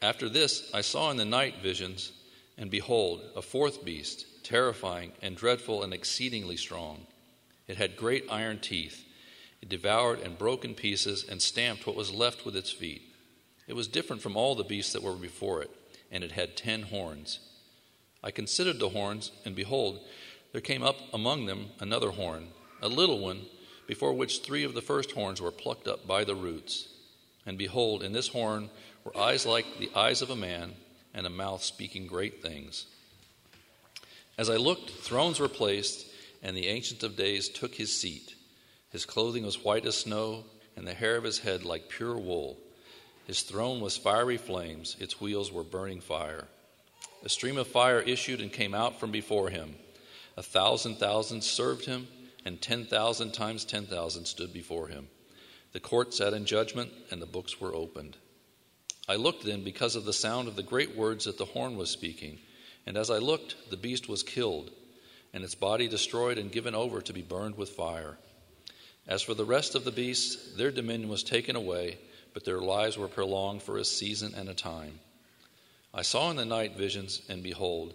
After this, I saw in the night visions, and behold, a fourth beast, terrifying and dreadful and exceedingly strong. It had great iron teeth. It devoured and broke in pieces and stamped what was left with its feet. It was different from all the beasts that were before it, and it had ten horns. I considered the horns, and behold, there came up among them another horn, a little one, before which three of the first horns were plucked up by the roots. And behold, in this horn were eyes like the eyes of a man, and a mouth speaking great things. As I looked, thrones were placed, and the Ancient of Days took his seat. His clothing was white as snow, and the hair of his head like pure wool. His throne was fiery flames, its wheels were burning fire. A stream of fire issued and came out from before him. A thousand thousands served him, and ten thousand times ten thousand stood before him. The court sat in judgment, and the books were opened. I looked then because of the sound of the great words that the horn was speaking. And as I looked, the beast was killed, and its body destroyed and given over to be burned with fire. As for the rest of the beasts, their dominion was taken away, but their lives were prolonged for a season and a time. I saw in the night visions, and behold,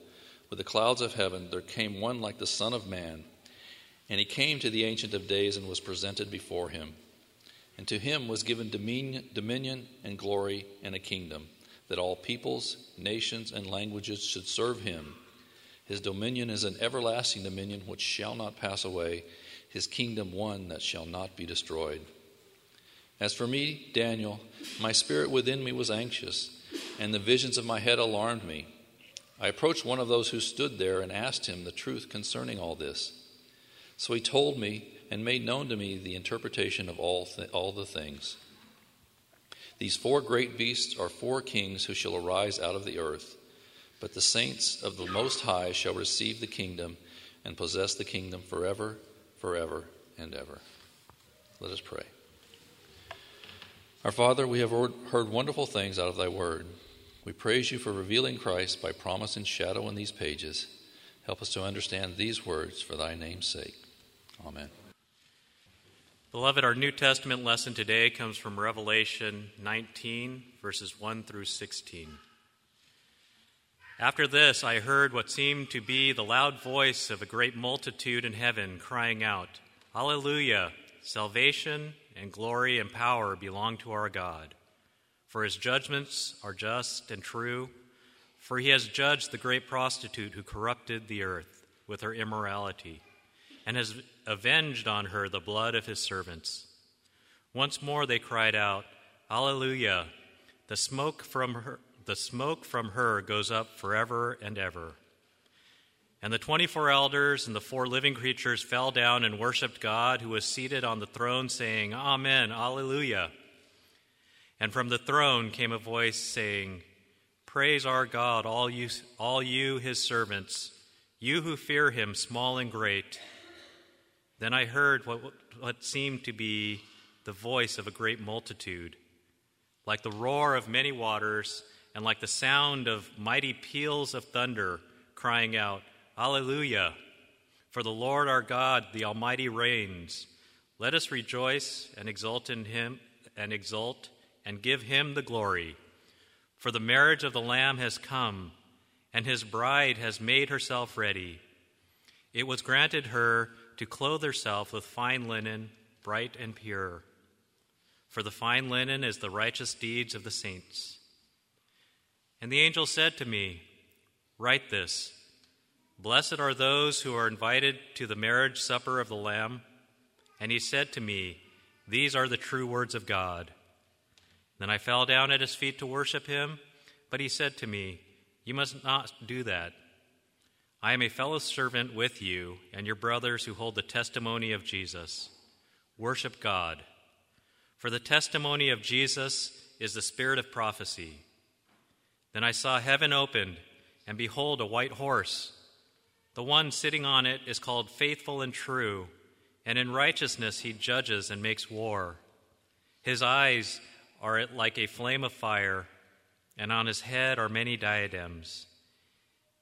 with the clouds of heaven there came one like the Son of Man. And he came to the Ancient of Days and was presented before him. And to him was given dominion and glory and a kingdom, that all peoples, nations, and languages should serve him. His dominion is an everlasting dominion which shall not pass away, his kingdom one that shall not be destroyed. As for me, Daniel, my spirit within me was anxious, and the visions of my head alarmed me. I approached one of those who stood there and asked him the truth concerning all this. So he told me and made known to me the interpretation of all, th- all the things. These four great beasts are four kings who shall arise out of the earth, but the saints of the Most High shall receive the kingdom and possess the kingdom forever, forever, and ever. Let us pray. Our Father, we have heard wonderful things out of thy word. We praise you for revealing Christ by promise and shadow in these pages. Help us to understand these words for thy name's sake. Amen. Beloved, our New Testament lesson today comes from Revelation 19, verses 1 through 16. After this, I heard what seemed to be the loud voice of a great multitude in heaven crying out, Alleluia! Salvation and glory and power belong to our God. For his judgments are just and true, for he has judged the great prostitute who corrupted the earth with her immorality and has avenged on her the blood of his servants. Once more they cried out, Alleluia! The smoke from her, the smoke from her goes up forever and ever. And the 24 elders and the four living creatures fell down and worshiped God who was seated on the throne, saying, Amen, Alleluia. And from the throne came a voice saying, Praise our God, all you, all you his servants, you who fear him, small and great. Then I heard what, what seemed to be the voice of a great multitude, like the roar of many waters, and like the sound of mighty peals of thunder, crying out, Alleluia! For the Lord our God, the Almighty, reigns. Let us rejoice and exult in him, and exult and give him the glory. For the marriage of the Lamb has come, and his bride has made herself ready. It was granted her to clothe herself with fine linen, bright and pure. For the fine linen is the righteous deeds of the saints. And the angel said to me, Write this Blessed are those who are invited to the marriage supper of the Lamb. And he said to me, These are the true words of God. Then I fell down at his feet to worship him, but he said to me, You must not do that. I am a fellow servant with you and your brothers who hold the testimony of Jesus. Worship God. For the testimony of Jesus is the spirit of prophecy. Then I saw heaven opened, and behold, a white horse. The one sitting on it is called Faithful and True, and in righteousness he judges and makes war. His eyes are like a flame of fire, and on his head are many diadems.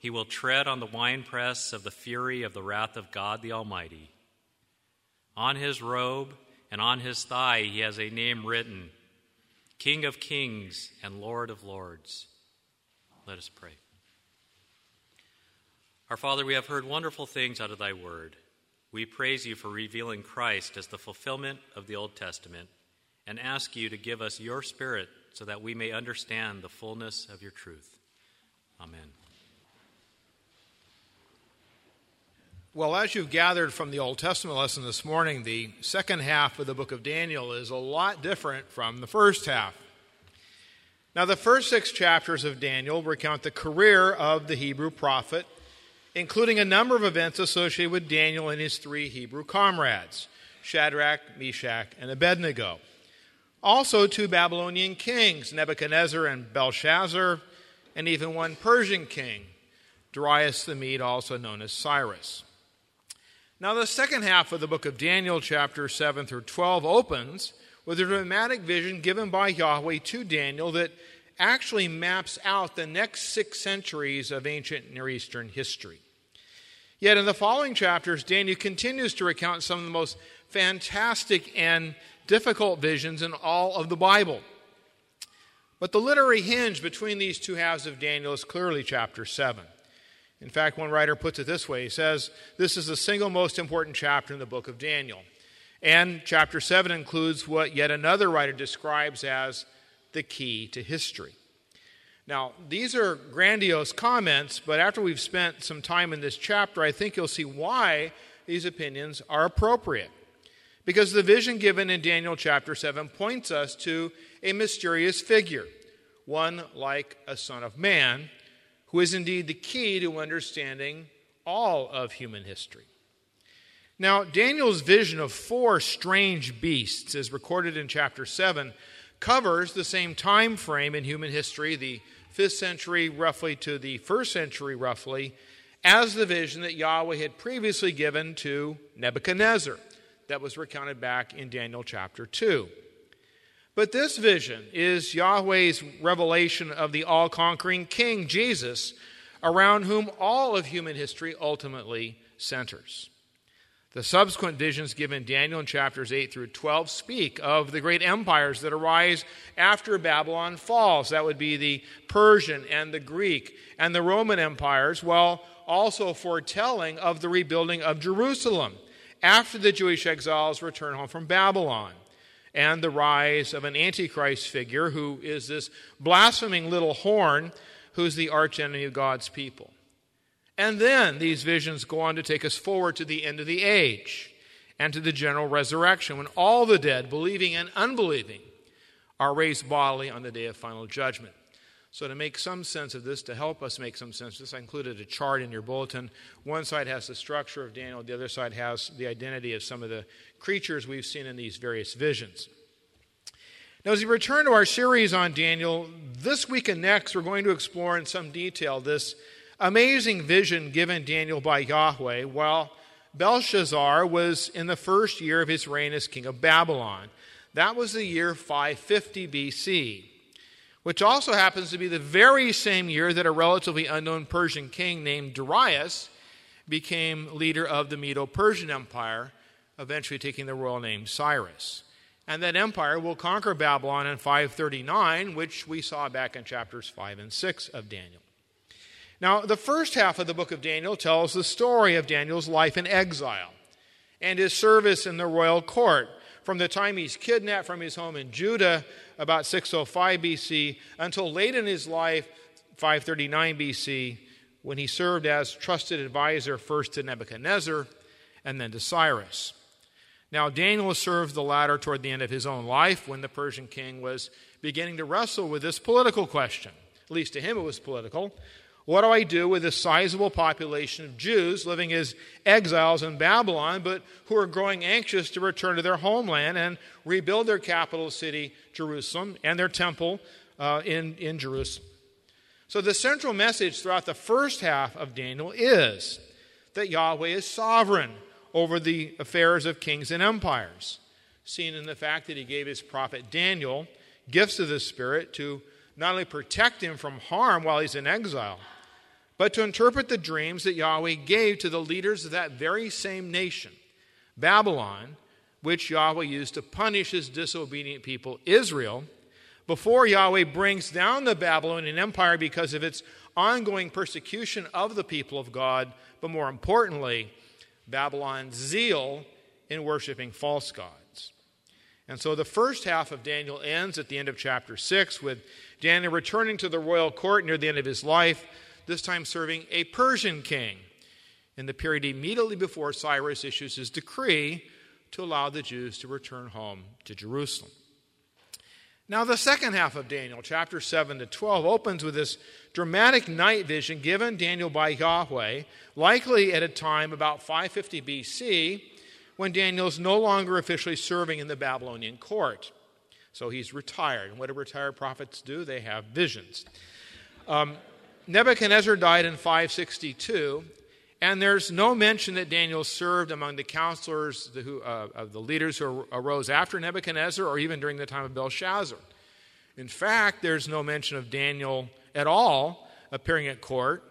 He will tread on the winepress of the fury of the wrath of God the Almighty. On his robe and on his thigh he has a name written King of Kings and Lord of Lords. Let us pray. Our Father, we have heard wonderful things out of thy word. We praise you for revealing Christ as the fulfillment of the Old Testament and ask you to give us your spirit so that we may understand the fullness of your truth. Amen. Well, as you've gathered from the Old Testament lesson this morning, the second half of the book of Daniel is a lot different from the first half. Now, the first six chapters of Daniel recount the career of the Hebrew prophet, including a number of events associated with Daniel and his three Hebrew comrades Shadrach, Meshach, and Abednego. Also, two Babylonian kings, Nebuchadnezzar and Belshazzar, and even one Persian king, Darius the Mede, also known as Cyrus. Now, the second half of the book of Daniel, chapter 7 through 12, opens with a dramatic vision given by Yahweh to Daniel that actually maps out the next six centuries of ancient Near Eastern history. Yet in the following chapters, Daniel continues to recount some of the most fantastic and difficult visions in all of the Bible. But the literary hinge between these two halves of Daniel is clearly chapter 7. In fact, one writer puts it this way he says, This is the single most important chapter in the book of Daniel. And chapter 7 includes what yet another writer describes as the key to history. Now, these are grandiose comments, but after we've spent some time in this chapter, I think you'll see why these opinions are appropriate. Because the vision given in Daniel chapter 7 points us to a mysterious figure, one like a son of man, who is indeed the key to understanding all of human history. Now, Daniel's vision of four strange beasts, as recorded in chapter 7, covers the same time frame in human history, the 5th century roughly to the 1st century roughly, as the vision that Yahweh had previously given to Nebuchadnezzar that was recounted back in Daniel chapter 2. But this vision is Yahweh's revelation of the all conquering King, Jesus, around whom all of human history ultimately centers. The subsequent visions given Daniel in chapters 8 through 12 speak of the great empires that arise after Babylon falls. That would be the Persian and the Greek and the Roman empires, while also foretelling of the rebuilding of Jerusalem after the Jewish exiles return home from Babylon and the rise of an antichrist figure who is this blaspheming little horn who's the archenemy of God's people. And then these visions go on to take us forward to the end of the age and to the general resurrection when all the dead, believing and unbelieving, are raised bodily on the day of final judgment. So, to make some sense of this, to help us make some sense of this, I included a chart in your bulletin. One side has the structure of Daniel, the other side has the identity of some of the creatures we've seen in these various visions. Now, as we return to our series on Daniel, this week and next, we're going to explore in some detail this amazing vision given Daniel by Yahweh while Belshazzar was in the first year of his reign as king of Babylon. That was the year 550 BC. which also happens to be the very same year that a relatively unknown Persian king named Darius became leader of the Medo Persian Empire, eventually taking the royal name Cyrus. And that empire will conquer Babylon in 539, which we saw back in chapters 5 and 6 of Daniel. Now, the first half of the book of Daniel tells the story of Daniel's life in exile and his service in the royal court from the time he's kidnapped from his home in Judah, about 605 BC, until late in his life, 539 BC, when he served as trusted advisor first to Nebuchadnezzar and then to Cyrus. Now, Daniel served the latter toward the end of his own life when the Persian king was beginning to wrestle with this political question. At least to him, it was political. What do I do with this sizable population of Jews living as exiles in Babylon, but who are growing anxious to return to their homeland and rebuild their capital city, Jerusalem, and their temple uh, in, in Jerusalem? So, the central message throughout the first half of Daniel is that Yahweh is sovereign over the affairs of kings and empires, seen in the fact that he gave his prophet Daniel gifts of the Spirit to not only protect him from harm while he's in exile, but to interpret the dreams that Yahweh gave to the leaders of that very same nation, Babylon, which Yahweh used to punish his disobedient people, Israel before Yahweh brings down the Babylonian Empire because of its ongoing persecution of the people of God, but more importantly, Babylon's zeal in worshiping false gods. And so the first half of Daniel ends at the end of chapter 6 with Daniel returning to the royal court near the end of his life, this time serving a Persian king in the period immediately before Cyrus issues his decree to allow the Jews to return home to Jerusalem. Now, the second half of Daniel, chapter 7 to 12, opens with this dramatic night vision given Daniel by Yahweh, likely at a time about 550 BC, when Daniel is no longer officially serving in the Babylonian court. So he's retired. And what do retired prophets do? They have visions. Um, Nebuchadnezzar died in 562, and there's no mention that Daniel served among the counselors, who, uh, of the leaders who arose after Nebuchadnezzar or even during the time of Belshazzar. In fact, there's no mention of Daniel at all appearing at court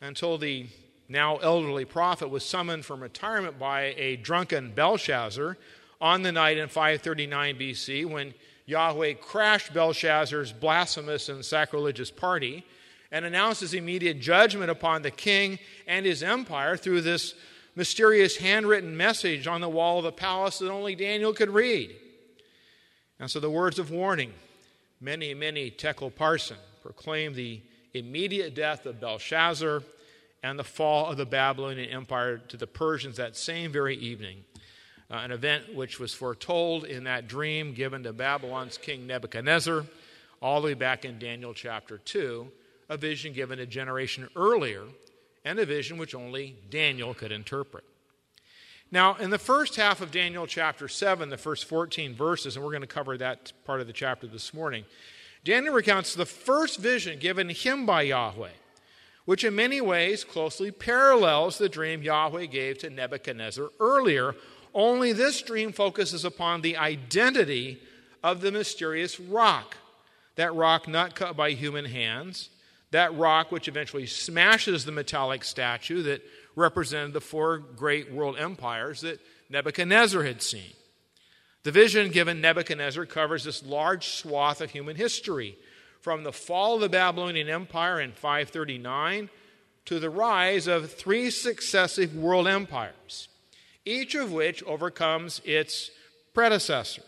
until the now elderly prophet was summoned from retirement by a drunken Belshazzar on the night in 539 BC when Yahweh crashed Belshazzar's blasphemous and sacrilegious party and announces immediate judgment upon the king and his empire through this mysterious handwritten message on the wall of the palace that only Daniel could read. And so the words of warning, mene, mene tekel parsin, proclaim the immediate death of Belshazzar and the fall of the Babylonian Empire to the Persians that same very evening. Uh, an event which was foretold in that dream given to Babylon's king Nebuchadnezzar, all the way back in Daniel chapter 2, a vision given a generation earlier, and a vision which only Daniel could interpret. Now, in the first half of Daniel chapter 7, the first 14 verses, and we're going to cover that part of the chapter this morning, Daniel recounts the first vision given him by Yahweh, which in many ways closely parallels the dream Yahweh gave to Nebuchadnezzar earlier, only this dream focuses upon the identity of the mysterious rock. That rock not cut by human hands, that rock which eventually smashes the metallic statue that represented the four great world empires that Nebuchadnezzar had seen. The vision given Nebuchadnezzar covers this large swath of human history, from the fall of the Babylonian Empire in 539 to the rise of three successive world empires, each of which overcomes its predecessor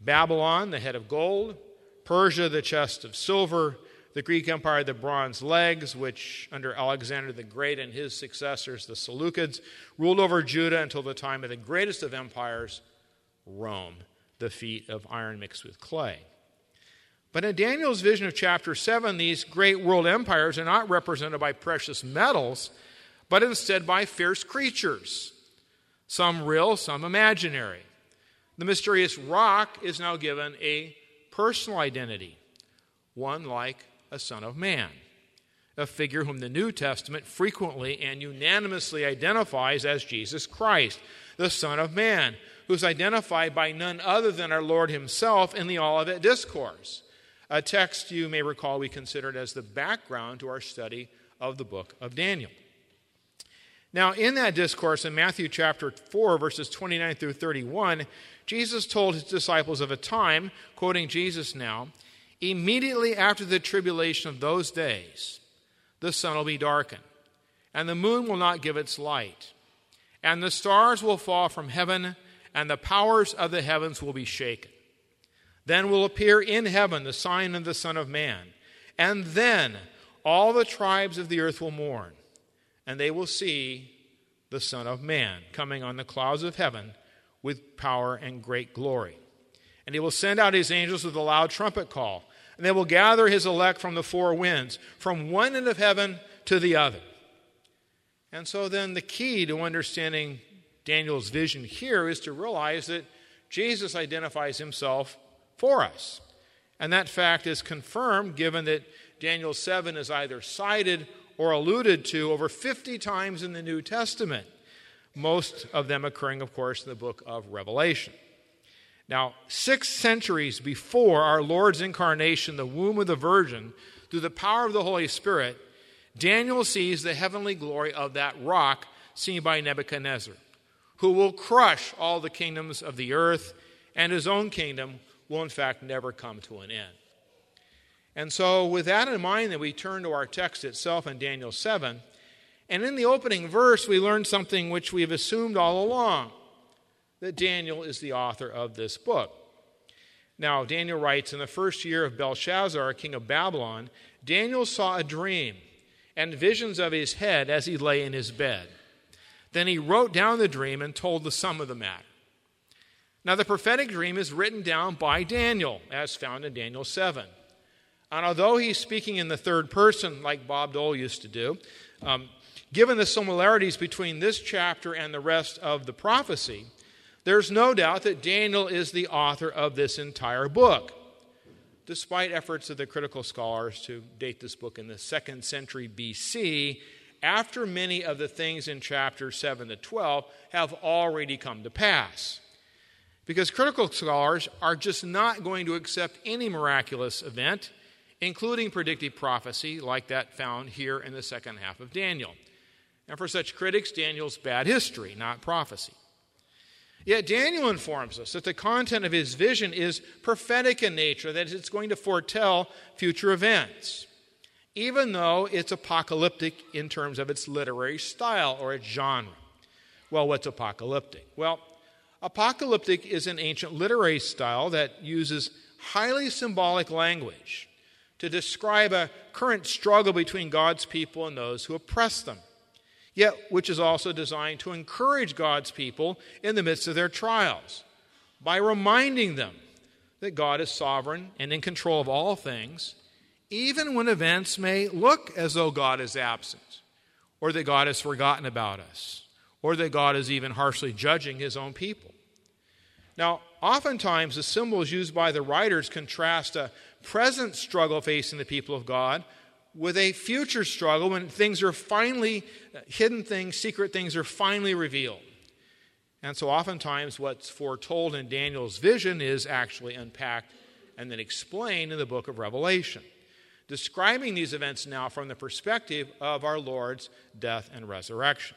Babylon, the head of gold, Persia, the chest of silver, the Greek Empire, the bronze legs, which under Alexander the Great and his successors, the Seleucids, ruled over Judah until the time of the greatest of empires, Rome, the feet of iron mixed with clay. But in Daniel's vision of chapter 7, these great world empires are not represented by precious metals, but instead by fierce creatures, some real, some imaginary. The mysterious rock is now given a personal identity, one like a Son of Man, a figure whom the New Testament frequently and unanimously identifies as Jesus Christ, the Son of Man, who's identified by none other than our Lord Himself in the Olivet Discourse. a text you may recall we considered as the background to our study of the book of Daniel. Now, in that discourse in Matthew chapter 4, verses 29 through 31, Jesus told his disciples of a time, quoting Jesus now, immediately after the tribulation of those days, the sun will be darkened, and the moon will not give its light, and the stars will fall from heaven, and the powers of the heavens will be shaken. Then will appear in heaven the sign of the Son of Man, and then all the tribes of the earth will mourn and they will see the Son of Man coming on the clouds of heaven with power and great glory. And he will send out his angels with a loud trumpet call, and they will gather his elect from the four winds, from one end of heaven to the other. And so then the key to understanding Daniel's vision here is to realize that Jesus identifies himself for us. And that fact is confirmed given that Daniel 7 is either cited or alluded to over 50 times in the New Testament, most of them occurring, of course, in the book of Revelation. Now, six centuries before our Lord's incarnation, the womb of the Virgin, through the power of the Holy Spirit, Daniel sees the heavenly glory of that rock seen by Nebuchadnezzar, who will crush all the kingdoms of the earth, and his own kingdom will, in fact, never come to an end. And so, with that in mind, that we turn to our text itself in Daniel 7. And in the opening verse, we learn something which we've assumed all along that Daniel is the author of this book. Now, Daniel writes In the first year of Belshazzar, king of Babylon, Daniel saw a dream and visions of his head as he lay in his bed. Then he wrote down the dream and told the sum of the matter. Now, the prophetic dream is written down by Daniel, as found in Daniel 7. And although he's speaking in the third person, like Bob Dole used to do, um, given the similarities between this chapter and the rest of the prophecy, there's no doubt that Daniel is the author of this entire book, despite efforts of the critical scholars to date this book in the second century BC, after many of the things in chapters 7 to 12 have already come to pass. Because critical scholars are just not going to accept any miraculous event including predictive prophecy like that found here in the second half of Daniel. And for such critics, Daniel's bad history, not prophecy. Yet Daniel informs us that the content of his vision is prophetic in nature, that it's going to foretell future events, even though it's apocalyptic in terms of its literary style or its genre. Well, what's apocalyptic? Well, apocalyptic is an ancient literary style that uses highly symbolic language to describe a current struggle between God's people and those who oppress them, yet which is also designed to encourage God's people in the midst of their trials by reminding them that God is sovereign and in control of all things, even when events may look as though God is absent, or that God has forgotten about us, or that God is even harshly judging his own people. Now, oftentimes the symbols used by the writers contrast a present struggle facing the people of God with a future struggle when things are finally, uh, hidden things, secret things are finally revealed. And so oftentimes what's foretold in Daniel's vision is actually unpacked and then explained in the book of Revelation, describing these events now from the perspective of our Lord's death and resurrection.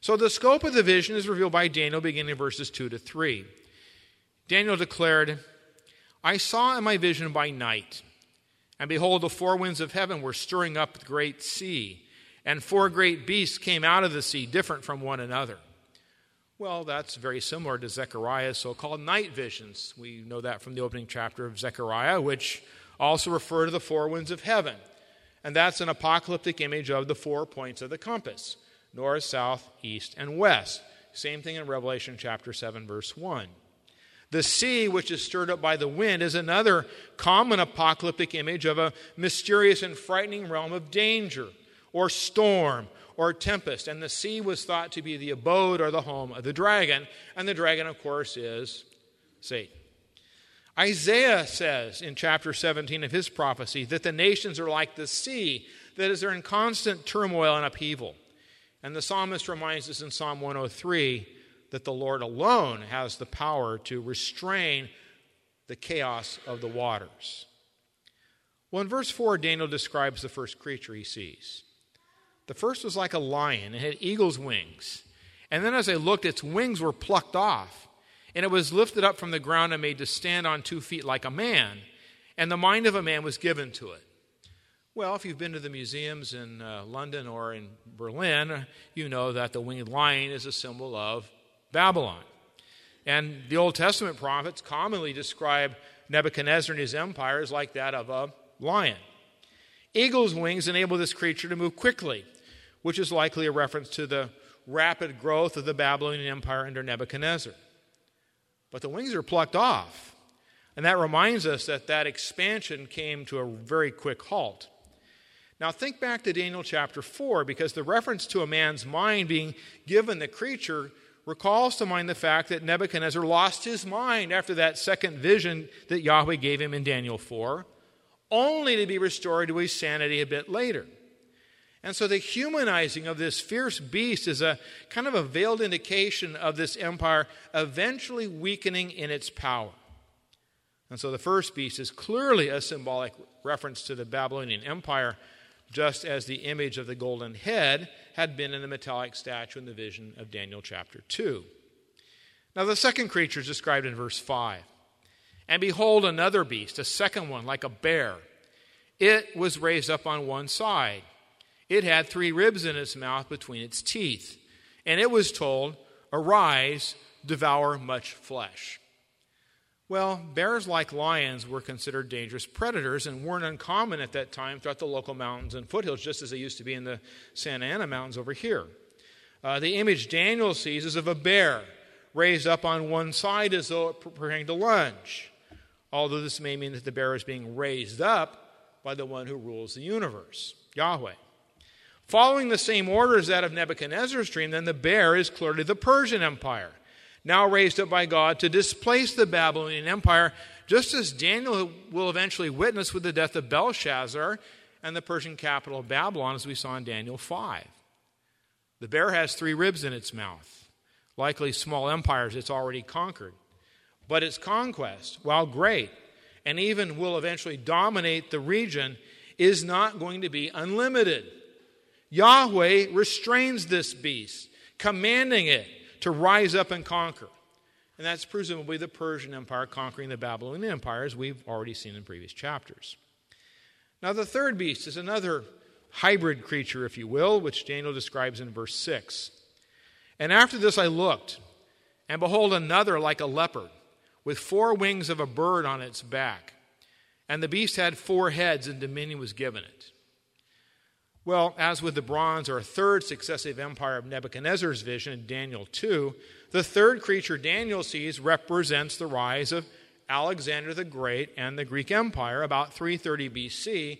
So the scope of the vision is revealed by Daniel beginning in verses 2 to 3. Daniel declared, I saw in my vision by night, and behold, the four winds of heaven were stirring up the great sea, and four great beasts came out of the sea, different from one another. Well, that's very similar to Zechariah's so called night visions. We know that from the opening chapter of Zechariah, which also refer to the four winds of heaven. And that's an apocalyptic image of the four points of the compass north, south, east, and west. Same thing in Revelation chapter 7, verse 1. The sea, which is stirred up by the wind, is another common apocalyptic image of a mysterious and frightening realm of danger, or storm, or tempest. And the sea was thought to be the abode or the home of the dragon. And the dragon, of course, is Satan. Isaiah says in chapter 17 of his prophecy that the nations are like the sea, that is, they're in constant turmoil and upheaval. And the psalmist reminds us in Psalm 103 that the Lord alone has the power to restrain the chaos of the waters. Well, in verse 4, Daniel describes the first creature he sees. The first was like a lion, it had eagle's wings. And then as I looked, its wings were plucked off, and it was lifted up from the ground and made to stand on two feet like a man, and the mind of a man was given to it. Well, if you've been to the museums in uh, London or in Berlin, you know that the winged lion is a symbol of Babylon. And the Old Testament prophets commonly describe Nebuchadnezzar and his empire as like that of a lion. Eagle's wings enable this creature to move quickly, which is likely a reference to the rapid growth of the Babylonian Empire under Nebuchadnezzar. But the wings are plucked off, and that reminds us that that expansion came to a very quick halt. Now, think back to Daniel chapter 4, because the reference to a man's mind being given the creature recalls to mind the fact that Nebuchadnezzar lost his mind after that second vision that Yahweh gave him in Daniel 4 only to be restored to his sanity a bit later. And so the humanizing of this fierce beast is a kind of a veiled indication of this empire eventually weakening in its power. And so the first beast is clearly a symbolic reference to the Babylonian Empire, just as the image of the golden head had been in the metallic statue in the vision of Daniel chapter 2. Now, the second creature is described in verse 5. And behold, another beast, a second one, like a bear. It was raised up on one side. It had three ribs in its mouth between its teeth. And it was told, Arise, devour much flesh. Well, bears, like lions, were considered dangerous predators and weren't uncommon at that time throughout the local mountains and foothills, just as they used to be in the Santa Ana Mountains over here. Uh, the image Daniel sees is of a bear raised up on one side as though preparing to lunge although this may mean that the bear is being raised up by the one who rules the universe, Yahweh. Following the same order as that of Nebuchadnezzar's dream, then the bear is clearly the Persian Empire, now raised up by God to displace the Babylonian Empire, just as Daniel will eventually witness with the death of Belshazzar and the Persian capital of Babylon, as we saw in Daniel 5. The bear has three ribs in its mouth, likely small empires it's already conquered. But its conquest, while great, and even will eventually dominate the region, is not going to be unlimited. Yahweh restrains this beast, commanding it to rise up and conquer. And that's presumably the Persian Empire conquering the Babylonian Empire, as we've already seen in previous chapters. Now, the third beast is another hybrid creature, if you will, which Daniel describes in verse 6. And after this I looked, and behold, another like a leopard with four wings of a bird on its back. And the beast had four heads, and dominion was given it. Well, as with the bronze or third successive empire of Nebuchadnezzar's vision in Daniel 2, the third creature Daniel sees represents the rise of Alexander the Great and the Greek Empire about 330 BC,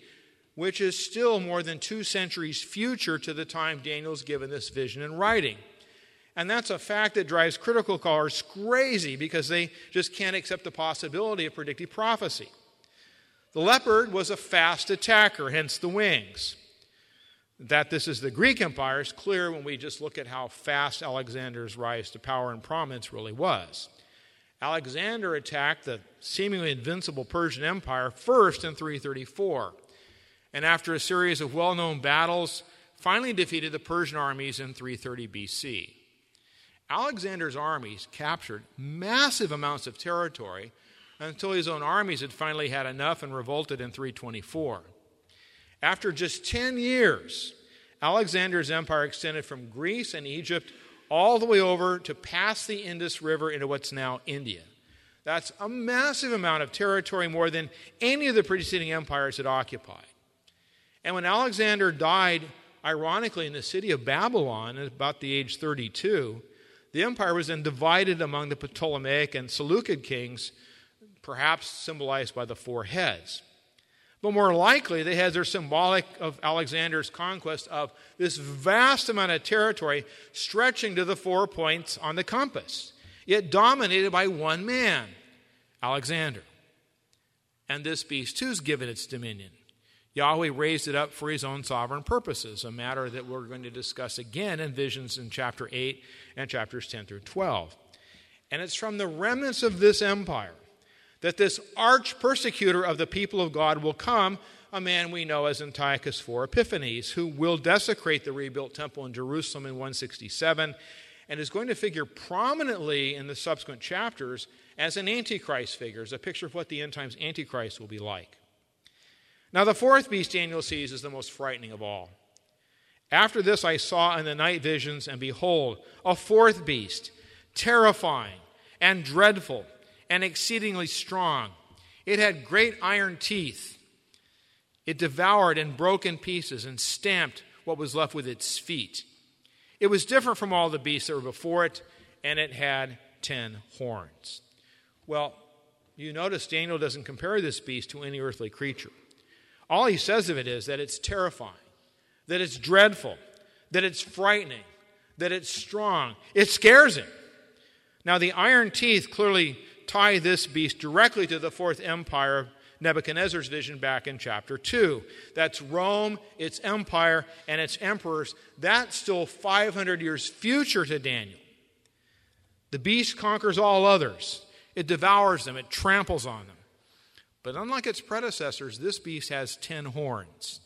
which is still more than two centuries future to the time Daniel's given this vision in writing. And that's a fact that drives critical scholars crazy because they just can't accept the possibility of predictive prophecy. The leopard was a fast attacker, hence the wings. That this is the Greek Empire is clear when we just look at how fast Alexander's rise to power and prominence really was. Alexander attacked the seemingly invincible Persian Empire first in 334, and after a series of well known battles, finally defeated the Persian armies in 330 BC. Alexander's armies captured massive amounts of territory until his own armies had finally had enough and revolted in 324. After just 10 years, Alexander's empire extended from Greece and Egypt all the way over to pass the Indus River into what's now India. That's a massive amount of territory, more than any of the preceding empires had occupied. And when Alexander died, ironically, in the city of Babylon at about the age 32, the empire was then divided among the Ptolemaic and Seleucid kings, perhaps symbolized by the four heads. But more likely, the heads their symbolic of Alexander's conquest of this vast amount of territory stretching to the four points on the compass, yet dominated by one man, Alexander. And this beast too is given its dominion. Yahweh raised it up for his own sovereign purposes, a matter that we're going to discuss again in visions in chapter 8 and chapters 10 through 12. And it's from the remnants of this empire that this arch persecutor of the people of God will come, a man we know as Antiochus IV Epiphanes, who will desecrate the rebuilt temple in Jerusalem in 167 and is going to figure prominently in the subsequent chapters as an Antichrist figure, as a picture of what the end times Antichrist will be like. Now, the fourth beast Daniel sees is the most frightening of all. After this, I saw in the night visions, and behold, a fourth beast, terrifying and dreadful and exceedingly strong. It had great iron teeth. It devoured and broke in pieces and stamped what was left with its feet. It was different from all the beasts that were before it, and it had ten horns. Well, you notice Daniel doesn't compare this beast to any earthly creature. All he says of it is that it's terrifying, that it's dreadful, that it's frightening, that it's strong. It scares him. Now, the iron teeth clearly tie this beast directly to the fourth empire Nebuchadnezzar's vision back in chapter 2. That's Rome, its empire, and its emperors. That's still 500 years future to Daniel. The beast conquers all others, it devours them, it tramples on them. But unlike its predecessors, this beast has 10 horns,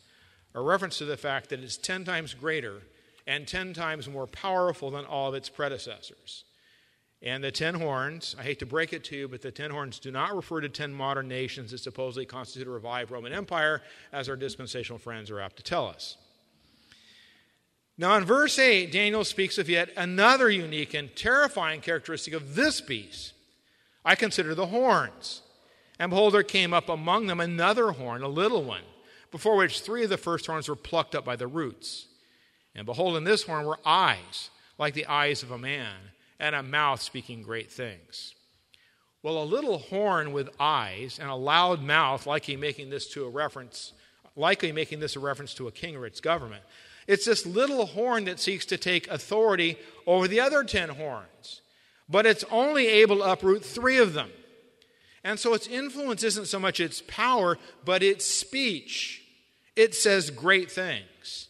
a reference to the fact that it's 10 times greater and 10 times more powerful than all of its predecessors. And the ten horns, I hate to break it to you, but the ten horns do not refer to ten modern nations that supposedly constitute a revived Roman Empire, as our dispensational friends are apt to tell us. Now, in verse 8, Daniel speaks of yet another unique and terrifying characteristic of this beast. I consider the horns. And behold, there came up among them another horn, a little one, before which three of the first horns were plucked up by the roots. And behold, in this horn were eyes, like the eyes of a man and a mouth speaking great things. Well, a little horn with eyes and a loud mouth, likely making this to a reference, likely making this a reference to a king or its government. It's this little horn that seeks to take authority over the other ten horns, but it's only able to uproot three of them. And so its influence isn't so much its power, but its speech. It says great things.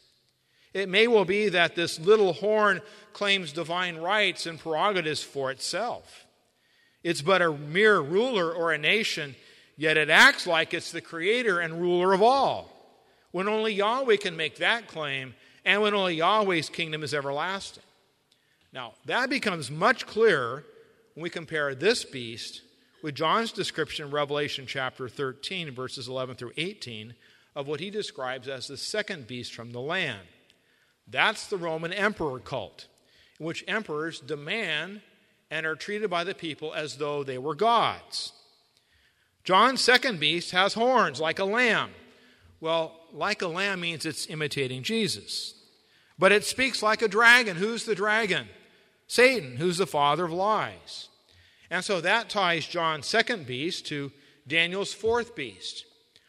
It may well be that this little horn claims divine rights and prerogatives for itself. It's but a mere ruler or a nation, yet it acts like it's the creator and ruler of all, when only Yahweh can make that claim, and when only Yahweh's kingdom is everlasting. Now, that becomes much clearer when we compare this beast with John's description in Revelation chapter 13, verses 11 through 18, of what he describes as the second beast from the land. That's the Roman emperor cult in which emperors demand and are treated by the people as though they were gods. John's second beast has horns like a lamb. Well, like a lamb means it's imitating Jesus. But it speaks like a dragon. Who's the dragon? Satan, who's the father of lies. And so that ties John's second beast to Daniel's fourth beast,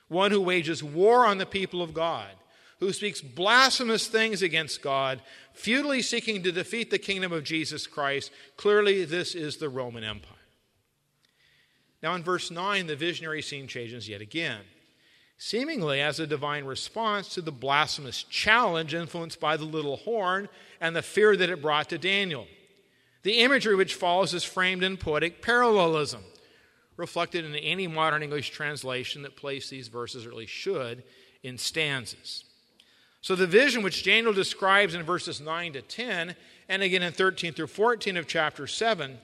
one who wages war on the people of God who speaks blasphemous things against God, futilely seeking to defeat the kingdom of Jesus Christ. Clearly, this is the Roman Empire. Now, in verse 9, the visionary scene changes yet again, seemingly as a divine response to the blasphemous challenge influenced by the little horn and the fear that it brought to Daniel. The imagery which follows is framed in poetic parallelism, reflected in any modern English translation that place these verses, or at least should, in stanzas. So the vision which Daniel describes in verses 9 to 10, and again in 13 through 14 of chapter 7,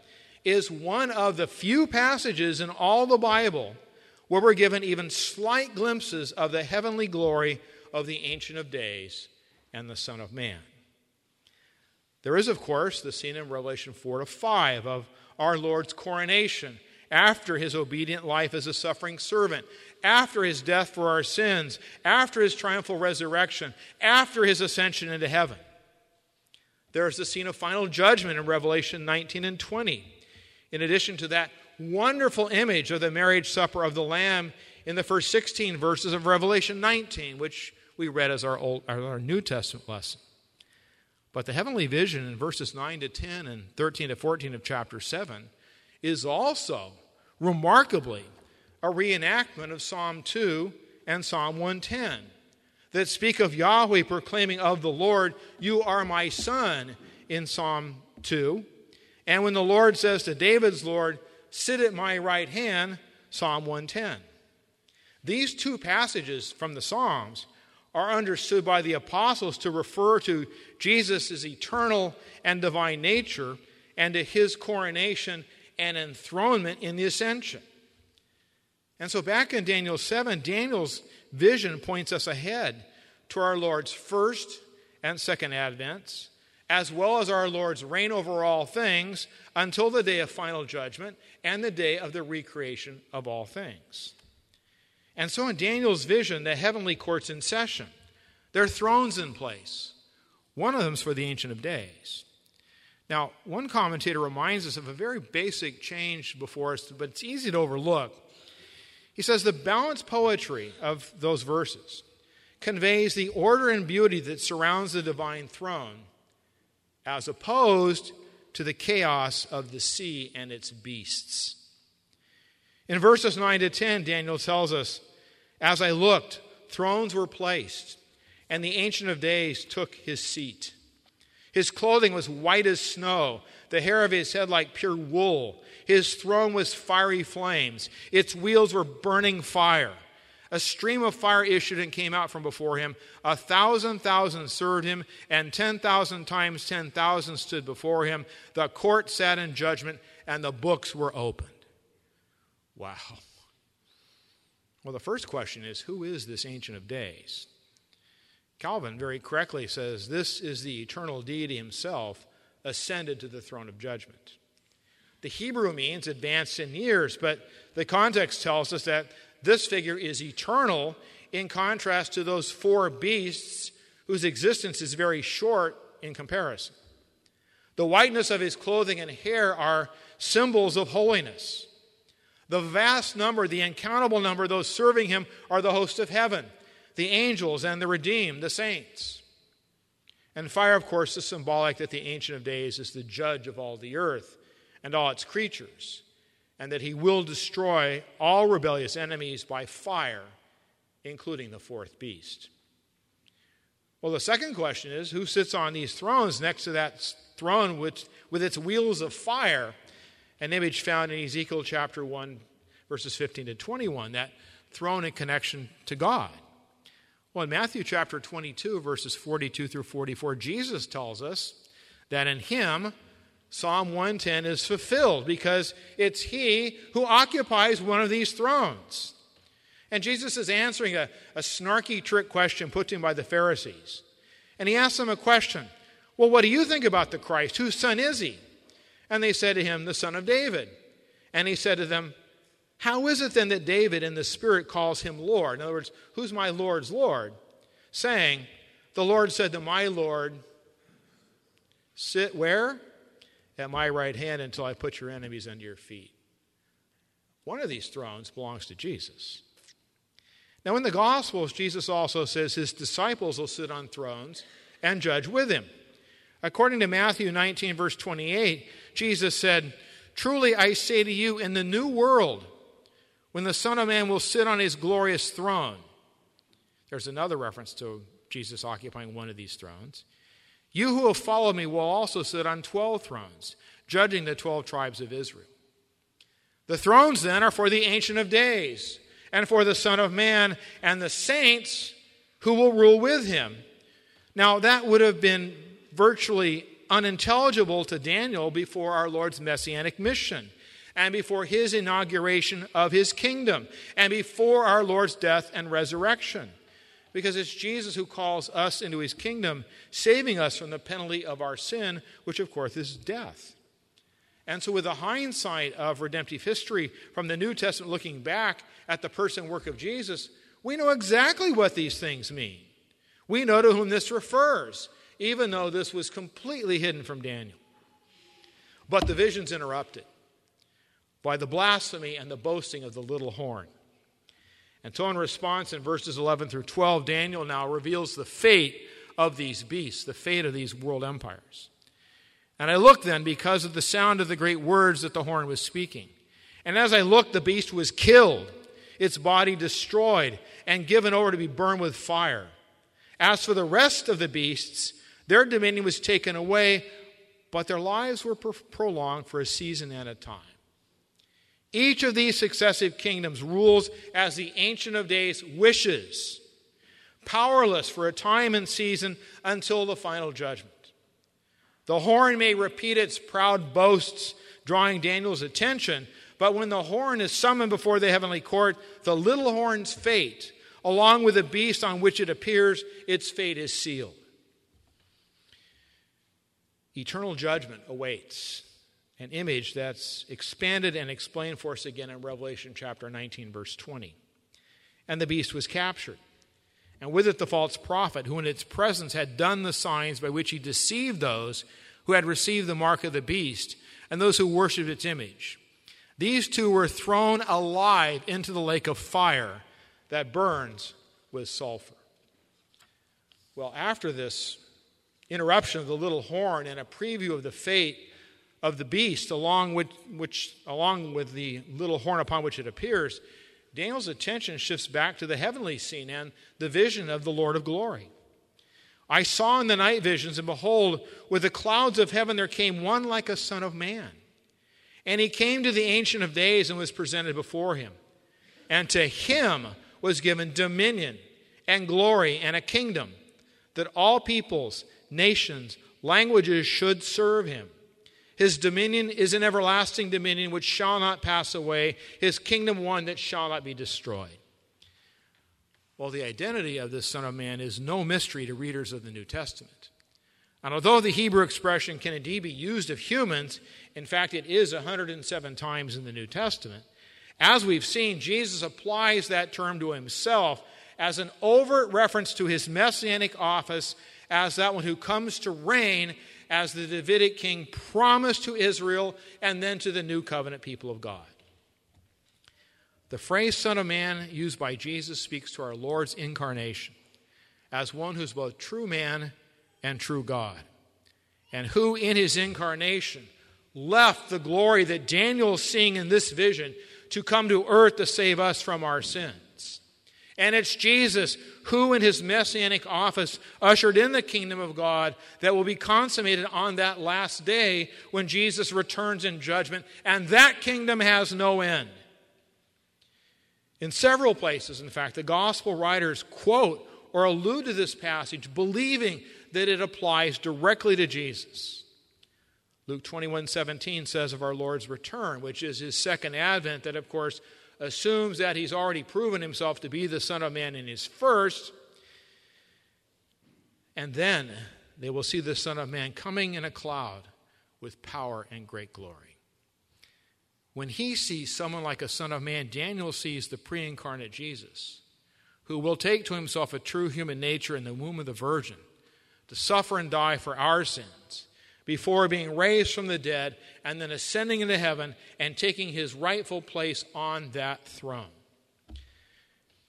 is one of the few passages in all the Bible where we're given even slight glimpses of the heavenly glory of the Ancient of Days and the Son of Man. There is, of course, the scene in Revelation 4 to 5 of our Lord's coronation after his obedient life as a suffering servant, after his death for our sins, after his triumphal resurrection, after his ascension into heaven. There is the scene of final judgment in Revelation 19 and 20. In addition to that wonderful image of the marriage supper of the Lamb in the first 16 verses of Revelation 19, which we read as our, Old, our New Testament lesson. But the heavenly vision in verses 9 to 10 and 13 to 14 of chapter 7 is also remarkably a reenactment of Psalm 2 and Psalm 110 that speak of Yahweh proclaiming of the Lord, You are my son, in Psalm 2. And when the Lord says to David's Lord, Sit at my right hand, Psalm 110. These two passages from the Psalms are understood by the apostles to refer to Jesus' eternal and divine nature and to his coronation and enthronement in the ascension. And so, back in Daniel 7, Daniel's vision points us ahead to our Lord's first and second advents, as well as our Lord's reign over all things until the day of final judgment and the day of the recreation of all things. And so, in Daniel's vision, the heavenly court's in session. There are thrones in place. One of them is for the Ancient of Days. Now, one commentator reminds us of a very basic change before us, but it's easy to overlook. He says the balanced poetry of those verses conveys the order and beauty that surrounds the divine throne, as opposed to the chaos of the sea and its beasts. In verses 9 to 10, Daniel tells us, As I looked, thrones were placed, and the Ancient of Days took his seat. His clothing was white as snow, the hair of his head like pure wool. His throne was fiery flames, its wheels were burning fire. A stream of fire issued and came out from before him. A thousand thousand served him, and ten thousand times ten thousand stood before him. The court sat in judgment, and the books were opened. Wow. Well, the first question is who is this Ancient of Days? Calvin very correctly says this is the eternal deity himself ascended to the throne of judgment. The Hebrew means advanced in years, but the context tells us that this figure is eternal in contrast to those four beasts whose existence is very short in comparison. The whiteness of his clothing and hair are symbols of holiness. The vast number, the uncountable number, those serving him are the host of heaven, the angels and the redeemed, the saints. And fire, of course, is symbolic that the Ancient of Days is the judge of all the earth and all its creatures and that he will destroy all rebellious enemies by fire, including the fourth beast. Well, the second question is who sits on these thrones next to that throne with, with its wheels of fire? An image found in Ezekiel chapter 1, verses 15 to 21, that throne in connection to God. Well, in Matthew chapter 22, verses 42 through 44, Jesus tells us that in him, Psalm 110 is fulfilled because it's he who occupies one of these thrones. And Jesus is answering a, a snarky trick question put to him by the Pharisees. And he asks them a question Well, what do you think about the Christ? Whose son is he? And they said to him, The son of David. And he said to them, How is it then that David in the Spirit calls him Lord? In other words, who's my Lord's Lord? Saying, The Lord said to my Lord, Sit where? at my right hand until I put your enemies under your feet. One of these thrones belongs to Jesus. Now, in the Gospels, Jesus also says his disciples will sit on thrones and judge with him. According to Matthew 19, verse 28, Jesus said, Truly I say to you, in the new world, when the Son of Man will sit on his glorious throne, there's another reference to Jesus occupying one of these thrones. You who have followed me will also sit on 12 thrones, judging the 12 tribes of Israel. The thrones then are for the Ancient of Days, and for the Son of Man, and the saints who will rule with him. Now, that would have been virtually unintelligible to Daniel before our Lord's messianic mission, and before his inauguration of his kingdom, and before our Lord's death and resurrection because it's Jesus who calls us into his kingdom, saving us from the penalty of our sin, which of course is death. And so, with the hindsight of redemptive history from the New Testament looking back at the person and work of Jesus, we know exactly what these things mean. We know to whom this refers, even though this was completely hidden from Daniel. But the vision's interrupted by the blasphemy and the boasting of the little horn. And so, in response, in verses 11 through 12, Daniel now reveals the fate of these beasts, the fate of these world empires. And I looked then because of the sound of the great words that the horn was speaking. And as I looked, the beast was killed, its body destroyed, and given over to be burned with fire. As for the rest of the beasts, their dominion was taken away, but their lives were prolonged for a season and a time. Each of these successive kingdoms rules as the Ancient of Days wishes, powerless for a time and season until the final judgment. The horn may repeat its proud boasts, drawing Daniel's attention, but when the horn is summoned before the heavenly court, the little horn's fate, along with the beast on which it appears, its fate is sealed. Eternal judgment awaits an image that's expanded and explained for us again in Revelation chapter 19, verse 20. And the beast was captured, and with it the false prophet, who in its presence had done the signs by which he deceived those who had received the mark of the beast and those who worshipped its image. These two were thrown alive into the lake of fire that burns with sulfur. Well, after this interruption of the little horn and a preview of the fate of the beast along with, which, along with the little horn upon which it appears, Daniel's attention shifts back to the heavenly scene and the vision of the Lord of glory. I saw in the night visions, and behold, with the clouds of heaven there came one like a son of man. And he came to the Ancient of Days and was presented before him. And to him was given dominion and glory and a kingdom, that all peoples, nations, languages should serve him. His dominion is an everlasting dominion which shall not pass away, his kingdom one that shall not be destroyed. Well, the identity of this Son of Man is no mystery to readers of the New Testament. And although the Hebrew expression can indeed be used of humans, in fact, it is 107 times in the New Testament, as we've seen, Jesus applies that term to himself as an overt reference to his messianic office as that one who comes to reign as the Davidic king promised to Israel and then to the new covenant people of God. The phrase Son of Man used by Jesus speaks to our Lord's incarnation as one who's both true man and true God, and who in his incarnation left the glory that Daniel is seeing in this vision to come to earth to save us from our sins. And it's Jesus who, in his messianic office, ushered in the kingdom of God that will be consummated on that last day when Jesus returns in judgment. And that kingdom has no end. In several places, in fact, the gospel writers quote or allude to this passage, believing that it applies directly to Jesus. Luke 21 17 says of our Lord's return, which is his second advent, that of course assumes that he's already proven himself to be the Son of Man in his first. And then they will see the Son of Man coming in a cloud with power and great glory. When he sees someone like a Son of Man, Daniel sees the pre incarnate Jesus, who will take to himself a true human nature in the womb of the Virgin to suffer and die for our sins before being raised from the dead and then ascending into heaven and taking his rightful place on that throne.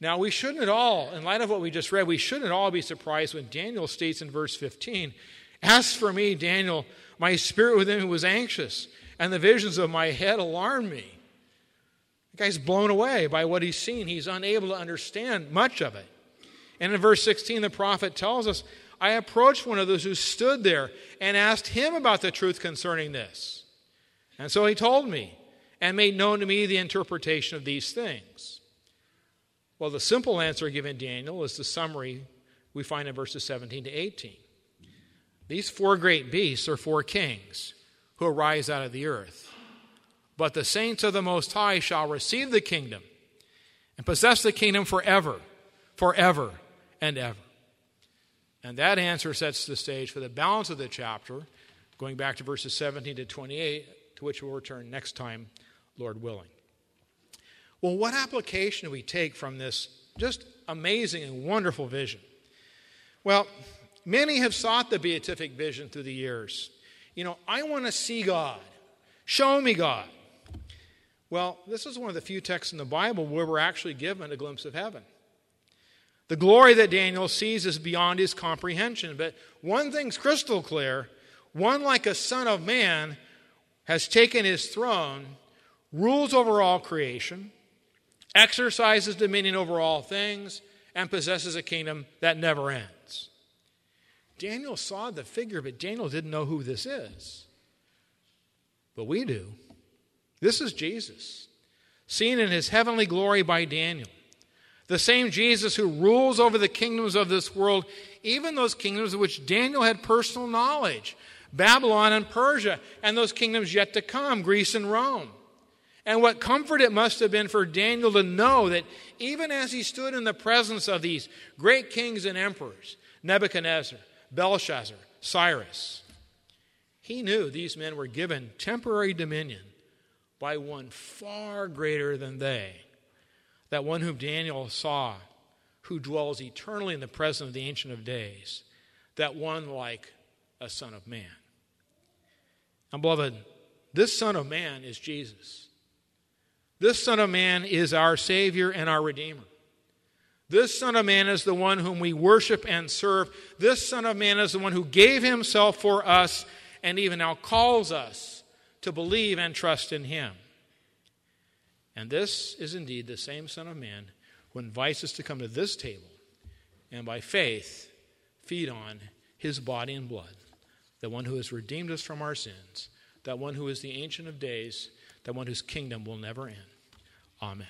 Now, we shouldn't at all, in light of what we just read, we shouldn't at all be surprised when Daniel states in verse 15, As for me, Daniel, my spirit within me was anxious and the visions of my head alarmed me. The guy's blown away by what he's seen. He's unable to understand much of it. And in verse 16, the prophet tells us, I approached one of those who stood there and asked him about the truth concerning this. And so he told me and made known to me the interpretation of these things. Well, the simple answer given Daniel is the summary we find in verses 17 to 18. These four great beasts are four kings who arise out of the earth. But the saints of the Most High shall receive the kingdom and possess the kingdom forever, forever, and ever. And that answer sets the stage for the balance of the chapter, going back to verses 17 to 28, to which we'll return next time, Lord willing. Well, what application do we take from this just amazing and wonderful vision? Well, many have sought the beatific vision through the years. You know, I want to see God. Show me God. Well, this is one of the few texts in the Bible where we're actually given a glimpse of heaven. The glory that Daniel sees is beyond his comprehension. But one thing's crystal clear one like a son of man has taken his throne, rules over all creation, exercises dominion over all things, and possesses a kingdom that never ends. Daniel saw the figure, but Daniel didn't know who this is. But we do. This is Jesus, seen in his heavenly glory by Daniel. The same Jesus who rules over the kingdoms of this world, even those kingdoms of which Daniel had personal knowledge Babylon and Persia, and those kingdoms yet to come, Greece and Rome. And what comfort it must have been for Daniel to know that even as he stood in the presence of these great kings and emperors, Nebuchadnezzar, Belshazzar, Cyrus, he knew these men were given temporary dominion by one far greater than they, that one whom Daniel saw, who dwells eternally in the presence of the Ancient of Days, that one like a Son of Man. And beloved, this Son of Man is Jesus. This Son of Man is our Savior and our Redeemer. This Son of Man is the one whom we worship and serve. This Son of Man is the one who gave himself for us and even now calls us to believe and trust in him. And this is indeed the same Son of Man who invites us to come to this table and by faith feed on his body and blood, the one who has redeemed us from our sins, that one who is the Ancient of Days, that one whose kingdom will never end. Amen.